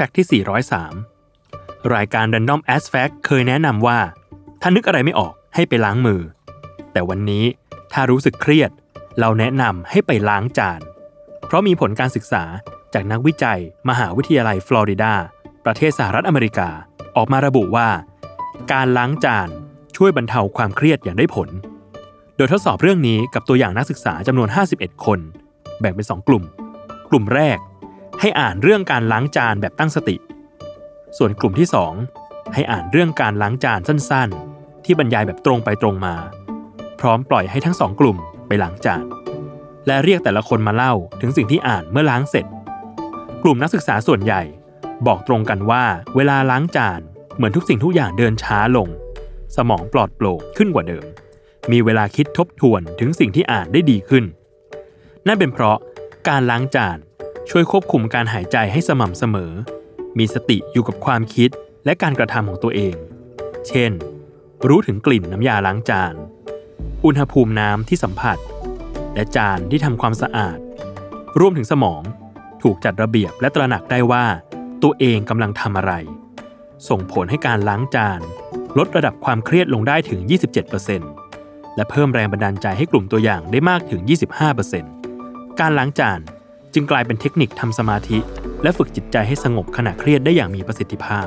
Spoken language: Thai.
Fact ที่ 403 รายการ Random As Fact เคยแนะนำว่า ถ้านึกอะไรไม่ออกให้ไปล้างมือ แต่วันนี้ถ้ารู้สึกเครียด เราแนะนำให้ไปล้างจาน เพราะมีผลการศึกษาจากนักวิจัย มหาวิทยาลัยฟลอริดา ประเทศสหรัฐอเมริกา ออกมาระบุว่า การล้างจานช่วยบรรเทาความเครียดอย่างได้ผล โดยทดสอบเรื่องนี้กับตัวอย่างนักศึกษาจำนวน 51 คน แบ่งเป็น 2 กลุ่ม กลุ่มแรก ให้อ่านเรื่องการล้างจานแบบตั้งสติ ส่วนกลุ่มที่ 2 ให้อ่านเรื่องการล้างจานสั้นๆ ที่บรรยายแบบตรงไปตรงมา พร้อมปล่อยให้ทั้งสองกลุ่มไปล้างจาน และเรียกแต่ละคนมาเล่าถึงสิ่งที่อ่านเมื่อล้างเสร็จ กลุ่มนักศึกษาส่วนใหญ่บอกตรงกันว่าเวลาล้างจานเหมือนทุกสิ่งทุกอย่างเดินช้าลง สมองปลอดโปร่งขึ้นกว่าเดิม มีเวลาคิดทบทวนถึงสิ่งที่อ่านได้ดีขึ้น นั่นเป็นเพราะการล้างจาน ช่วยควบคุมการหายใจให้สม่ำเสมอ มีสติอยู่กับความคิดและการกระทำของตัวเอง เช่น รู้ถึงกลิ่นน้ำยาล้างจาน อุณหภูมิน้ำที่สัมผัส และจานที่ทำความสะอาด รวมถึงสมอง ถูกจัดระเบียบและตระหนักได้ว่า ตัวเองกำลังทำอะไร ส่งผลให้การล้างจาน ลดระดับความเครียดลงได้ถึง 27%และเพิ่มแรงบันดาลใจให้กลุ่มตัวอย่างได้มากถึง 25%การล้างจาน จึงกลายเป็นเทคนิคทำสมาธิ และฝึกจิตใจให้สงบขณะเครียดได้อย่างมีประสิทธิภาพ